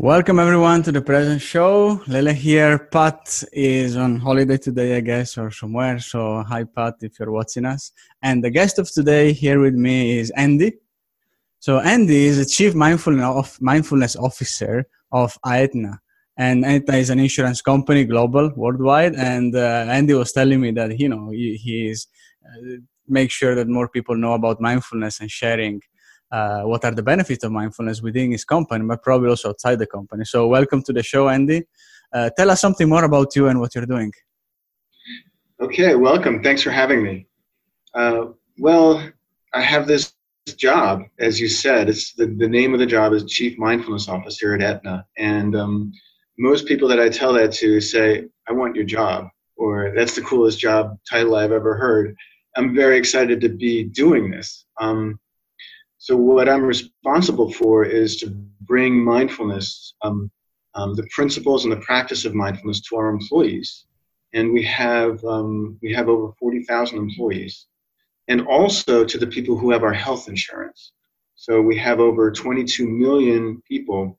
Welcome everyone to the present show. Lele here. Pat is on holiday today, I guess, or somewhere. So hi, Pat, if you're watching us. And the guest of today here with me is Andy. So Andy is the chief mindfulness officer of Aetna. And Aetna is an insurance company, global, worldwide. And uh, Andy was telling me that, you know, he, he is uh, make sure that more people know about mindfulness and sharing uh, what are the benefits of mindfulness within his company, but probably also outside the company. So, welcome to the show, Andy. Uh, tell us something more about you and what you're doing. Okay, welcome. Thanks for having me. Uh, well, I have this job, as you said. It's the, the name of the job is Chief Mindfulness Officer at Aetna, and um, most people that I tell that to say, "I want your job," or "That's the coolest job title I've ever heard." I'm very excited to be doing this. Um, so what I'm responsible for is to bring mindfulness, um, um, the principles and the practice of mindfulness to our employees. And we have um, we have over 40,000 employees, and also to the people who have our health insurance. So we have over 22 million people,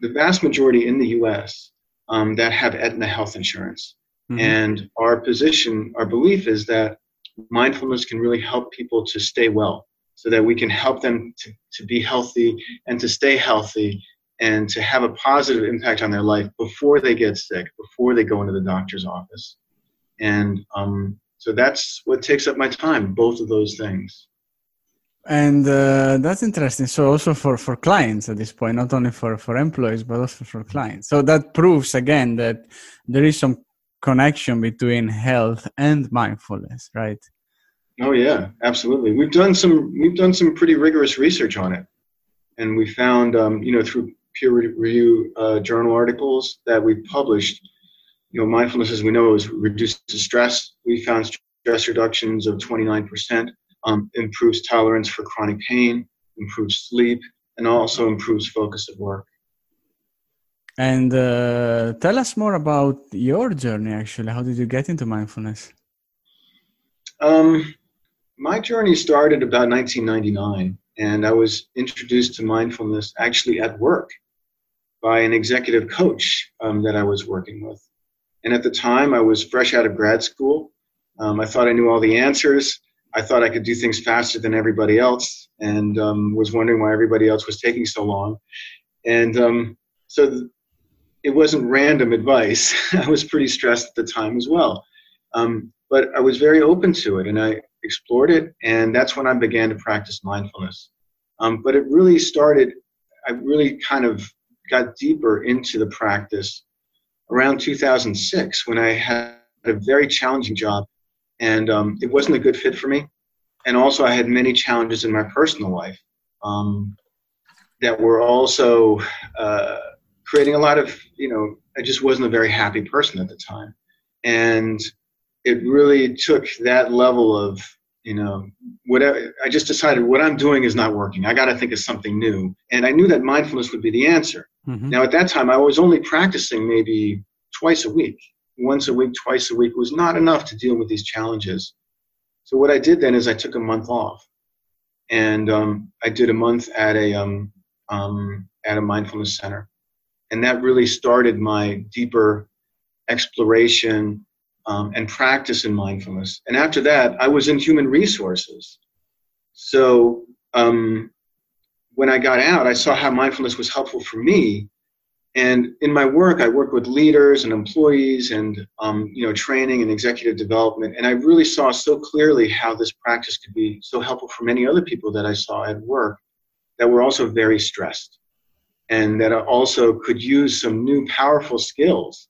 the vast majority in the U.S. Um, that have Aetna health insurance. Mm-hmm. And our position, our belief is that mindfulness can really help people to stay well so that we can help them to, to be healthy and to stay healthy and to have a positive impact on their life before they get sick, before they go into the doctor's office. And um, so that's what takes up my time, both of those things. And uh, that's interesting. So also for, for clients at this point, not only for, for employees, but also for clients. So that proves again that there is some connection between health and mindfulness, right? Oh yeah, absolutely. We've done some we've done some pretty rigorous research on it, and we found um, you know through peer review uh, journal articles that we published, you know, mindfulness as we know is reduces stress. We found stress reductions of 29%, um, improves tolerance for chronic pain, improves sleep, and also improves focus at work. And uh, tell us more about your journey. Actually, how did you get into mindfulness? Um, my journey started about 1999, and I was introduced to mindfulness actually at work by an executive coach um, that I was working with. And at the time, I was fresh out of grad school. Um, I thought I knew all the answers. I thought I could do things faster than everybody else, and um, was wondering why everybody else was taking so long. And um, so th- it wasn't random advice. I was pretty stressed at the time as well. Um, but I was very open to it, and I explored it, and that's when I began to practice mindfulness. Um, but it really started, I really kind of got deeper into the practice around 2006 when I had a very challenging job, and um, it wasn't a good fit for me. And also, I had many challenges in my personal life um, that were also uh, creating a lot of, you know, I just wasn't a very happy person at the time. And it really took that level of you know whatever i just decided what i'm doing is not working. I got to think of something new. And i knew that mindfulness would be the answer. Mm-hmm. now at that time i was only practicing maybe twice a week. Once a week twice a week was not enough to deal with these challenges. So what i did then is i took a month off. And um, i did a month at a um, um, at a mindfulness center. And that really started my deeper exploration um, and practice in mindfulness. And after that, I was in human resources. So um, when I got out, I saw how mindfulness was helpful for me. And in my work, I work with leaders and employees and um, you know training and executive development. And I really saw so clearly how this practice could be so helpful for many other people that I saw at work that were also very stressed and that also could use some new powerful skills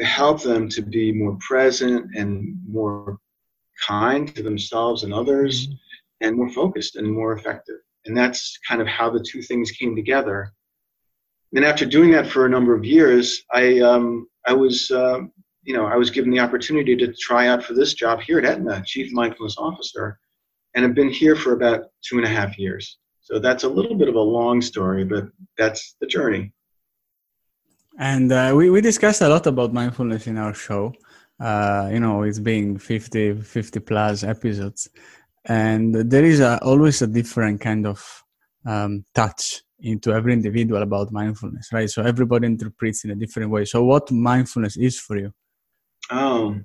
help them to be more present and more kind to themselves and others mm-hmm. and more focused and more effective. And that's kind of how the two things came together. And after doing that for a number of years, I, um, I was, uh, you know, I was given the opportunity to try out for this job here at Aetna, Chief Mindfulness Officer, and I've been here for about two and a half years. So that's a little bit of a long story, but that's the journey. And uh, we, we discussed a lot about mindfulness in our show. Uh, you know, it's being 50, 50 plus episodes. And there is a, always a different kind of um, touch into every individual about mindfulness, right? So everybody interprets in a different way. So what mindfulness is for you? Oh,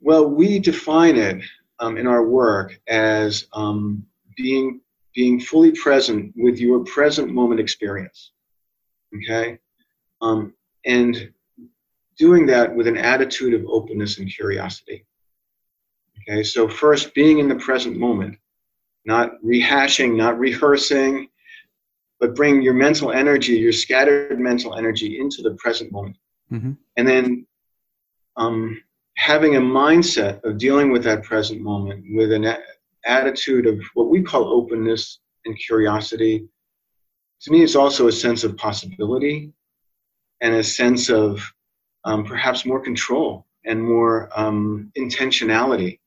well, we define it um, in our work as um, being being fully present with your present moment experience. Okay, um, and doing that with an attitude of openness and curiosity. Okay, so first being in the present moment, not rehashing, not rehearsing, but bring your mental energy, your scattered mental energy into the present moment. Mm-hmm. And then um, having a mindset of dealing with that present moment with an a- attitude of what we call openness and curiosity. To me, it's also a sense of possibility and a sense of um, perhaps more control and more um, intentionality.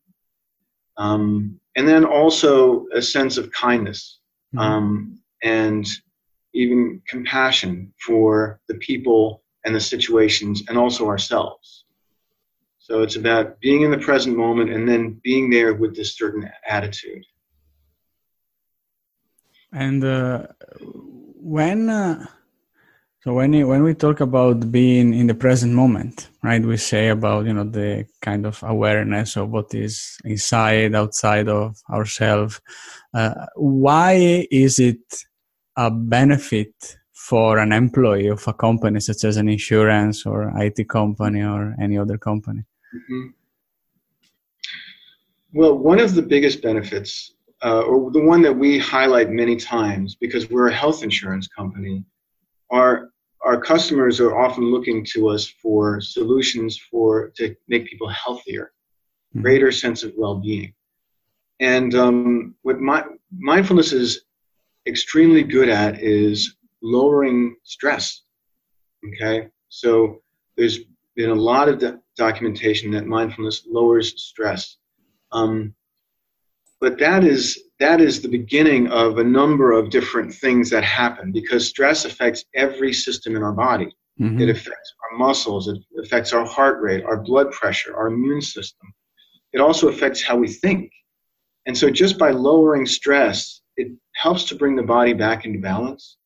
Um, and then also a sense of kindness mm-hmm. Um, and even compassion for the people and the situations and also ourselves. So it's about being in the present moment and then being there with this certain attitude. And uh, when uh, so when when we talk about being in the present moment, right? We say about you know the kind of awareness of what is inside, outside of ourselves. Uh, why is it a benefit for an employee of a company such as an insurance or IT company or any other company? Mm-hmm. Well, one of the biggest benefits, uh, or the one that we highlight many times because we're a health insurance company, are our customers are often looking to us for solutions for to make people healthier, mm-hmm. greater sense of well-being. And um, what my, mindfulness is extremely good at is lowering stress. Okay, so there's been a lot of do- documentation that mindfulness lowers stress. Um, but that is that is the beginning of a number of different things that happen because stress affects every system in our body. Mm-hmm. It affects our muscles, it affects our heart rate, our blood pressure, our immune system. It also affects how we think. And so just by lowering stress, it helps to bring the body back into balance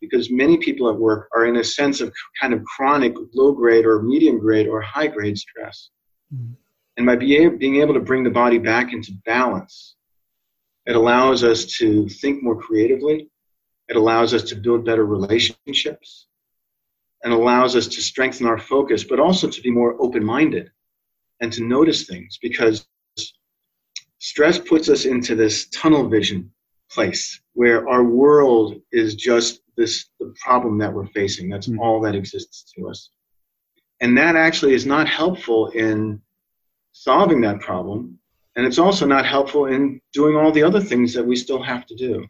because many people at work are in a sense of kind of chronic low grade or medium grade or high grade stress. Mm-hmm. And by being able to bring the body back into balance, it allows us to think more creatively. It allows us to build better relationships and allows us to strengthen our focus, but also to be more open minded and to notice things because stress puts us into this tunnel vision place where our world is just this the problem that we're facing. That's mm-hmm. all that exists to us. And that actually is not helpful in solving that problem and it's also not helpful in doing all the other things that we still have to do.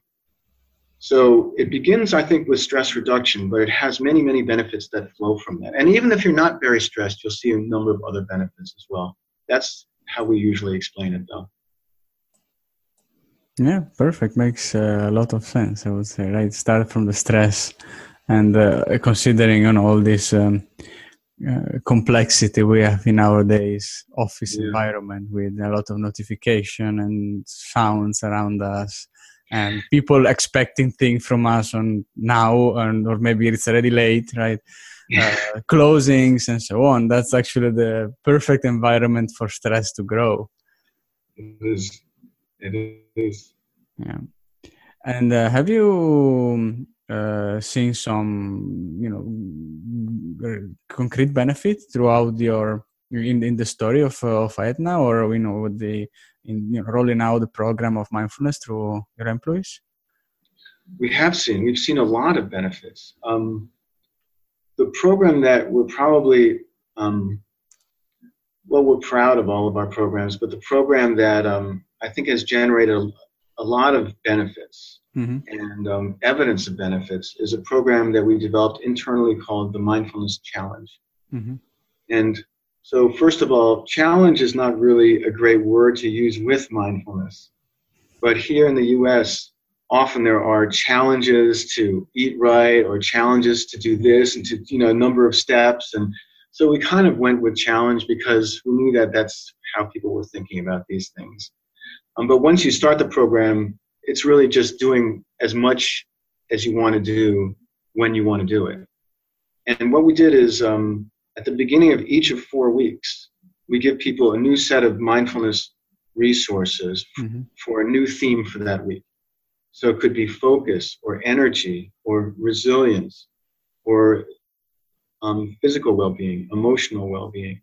So it begins, I think, with stress reduction, but it has many, many benefits that flow from that. And even if you're not very stressed, you'll see a number of other benefits as well. That's how we usually explain it, though. Yeah, perfect. Makes uh, a lot of sense, I would say, right? Start from the stress and uh, considering you know, all these um, uh, complexity we have in our days office yeah. environment with a lot of notification and sounds around us and people expecting things from us on now and or maybe it's already late right? Uh, closings and so on. That's actually the perfect environment for stress to grow. It is. It is. Yeah. And uh, have you uh, seeing some you know concrete benefit throughout your in, in the story of uh, of Aetna or you know with the in you know, rolling out the program of mindfulness through your employees? We have seen we've seen a lot of benefits. Um, the program that we're probably um, well, we're proud of all of our programs, but the program that um, I think has generated a, a lot of benefits mm-hmm. and um, evidence of benefits is a program that we developed internally called the Mindfulness Challenge. Mm-hmm. And so, first of all, challenge is not really a great word to use with mindfulness. But here in the US, often there are challenges to eat right or challenges to do this and to, you know, a number of steps. And so we kind of went with challenge because we knew that that's how people were thinking about these things. Um, but once you start the program, it's really just doing as much as you want to do when you want to do it. And what we did is um, at the beginning of each of four weeks, we give people a new set of mindfulness resources mm-hmm. for a new theme for that week. So it could be focus or energy or resilience or um, physical well being, emotional well being.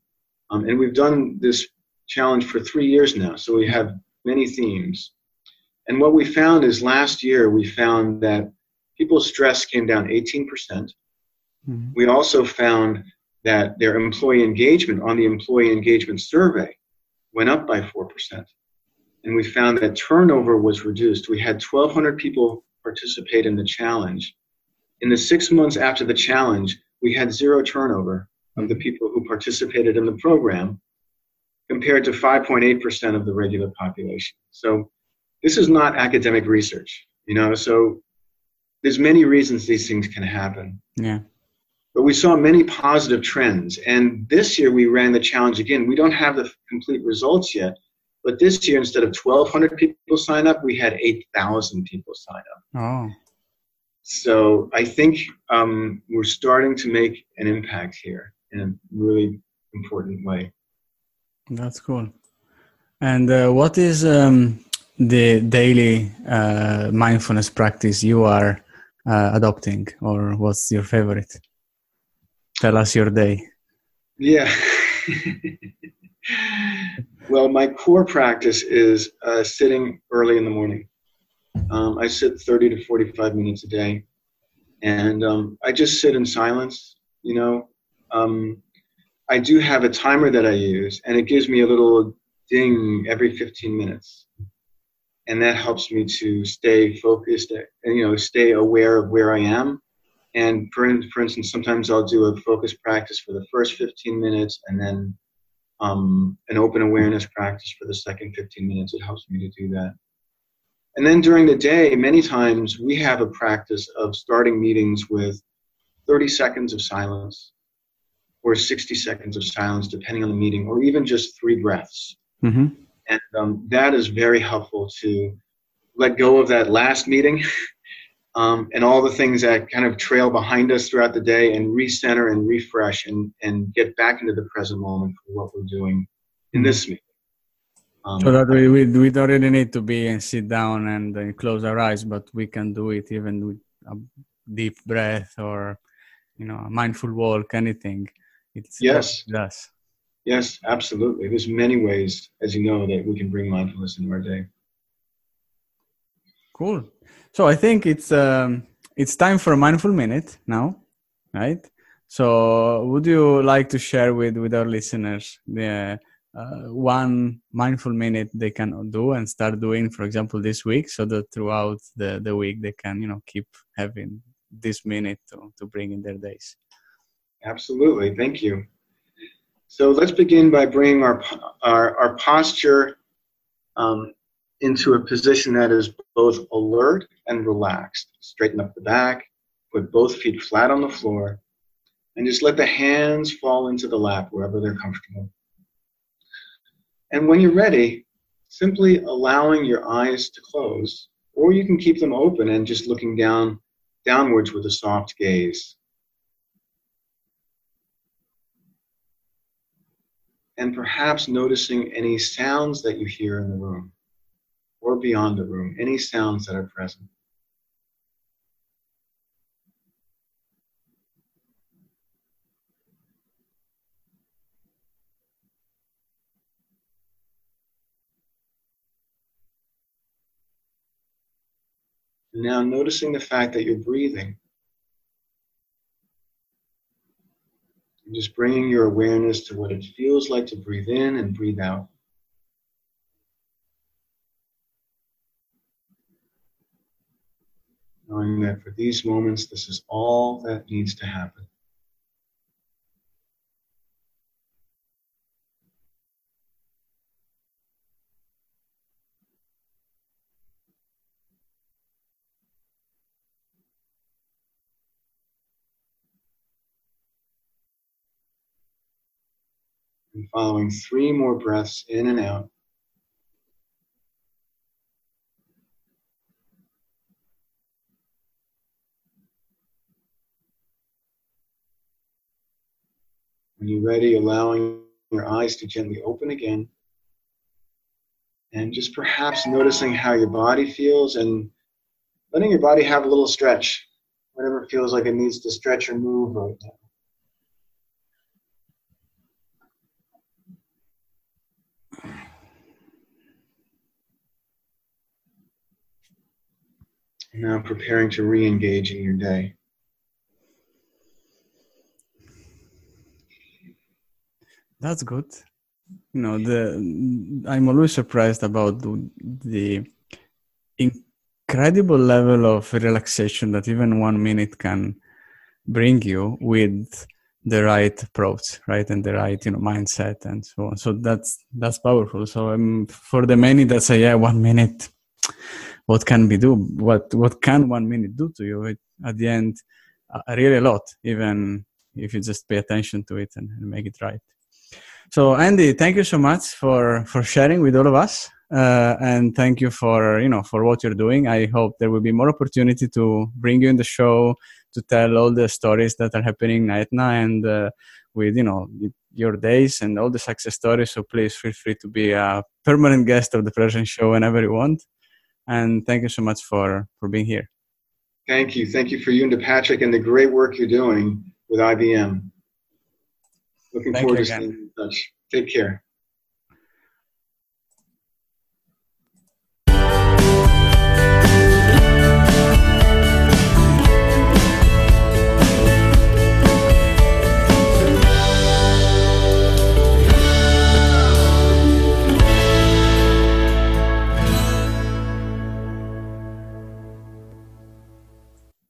Um, and we've done this challenge for three years now. So we have many themes. And what we found is last year we found that people's stress came down 18%. percent mm hmm We also found that their employee engagement on the employee engagement survey went up by 4%. And we found that turnover was reduced. We had 1,200 people participate in the challenge. In the six months after the challenge, we had zero turnover of the people who participated in the program compared to 5.8% of the regular population. So this is not academic research, you know, so there's many reasons these things can happen. Yeah but we saw many positive trends. And this year we ran the challenge again. We don't have the complete results yet, but this year instead of 1,200 people sign up, we had 8,000 people sign up. Oh. So I think um, we're starting to make an impact here in a really important way. That's cool. And uh, what is um, the daily uh, mindfulness practice you are uh, adopting, or what's your favorite? Tell us your day. Yeah. well, my core practice is uh, sitting early in the morning. Um, I sit 30 to 45 minutes a day. And um, I just sit in silence, you know. Um, I do have a timer that I use, and it gives me a little ding every 15 minutes. And that helps me to stay focused and, you know, stay aware of where I am and for, for instance, sometimes I'll do a focus practice for the first 15 minutes and then um, an open awareness practice for the second 15 minutes. It helps me to do that. And then during the day, many times we have a practice of starting meetings with 30 seconds of silence or 60 seconds of silence, depending on the meeting, or even just three breaths. Mm-hmm. And um, that is very helpful to let go of that last meeting um, and all the things that kind of trail behind us throughout the day and recenter and refresh and, and get back into the present moment for what we're doing in this meeting. Um, so that we, we, we don't really need to be and sit down and uh, close our eyes, but we can do it even with a deep breath or, you know, a mindful walk, anything. It's yes. Yes. Yes, absolutely. There's many ways, as you know, that we can bring mindfulness into our day. Cool. So I think it's um, it's time for a mindful minute now, right? So would you like to share with with our listeners the uh, one mindful minute they can do and start doing, for example, this week, so that throughout the the week they can you know keep having this minute to to bring in their days. Absolutely, thank you. So let's begin by bringing our our, our posture um, into a position that is both alert and relaxed. Straighten up the back, put both feet flat on the floor, and just let the hands fall into the lap wherever they're comfortable. And when you're ready, simply allowing your eyes to close, or you can keep them open and just looking down downwards with a soft gaze. And perhaps noticing any sounds that you hear in the room or beyond the room, any sounds that are present. Now, noticing the fact that you're breathing. Just bringing your awareness to what it feels like to breathe in and breathe out. knowing that for these moments, this is all that needs to happen. and following three more breaths in and out. When you're ready, allowing your eyes to gently open again. And just perhaps noticing how your body feels and letting your body have a little stretch, whatever feels like it needs to stretch or move right now. Now preparing to re engage in your day. That's good. You know, the I'm always surprised about the, incredible level of relaxation that even one minute can bring you with the right approach right and the right you know mindset and so on so that's that's powerful so um, for the many that say yeah one minute what can we do? What what can one minute do to you? It, at the end uh, really a lot even if you just pay attention to it and, and, make it right. So andy thank you so much for for sharing with all of us uh, and thank you for you know for what you're doing. I hope there will be more opportunity to bring you in the show to tell all the stories that are happening night night and uh, with you know your days and all the success stories. So please feel free to be a permanent guest of the present show whenever you want and thank you so much for for being here. Thank you. Thank you for you and to patrick and the great work you're doing with ibm looking thank forward to staying in touch. Take care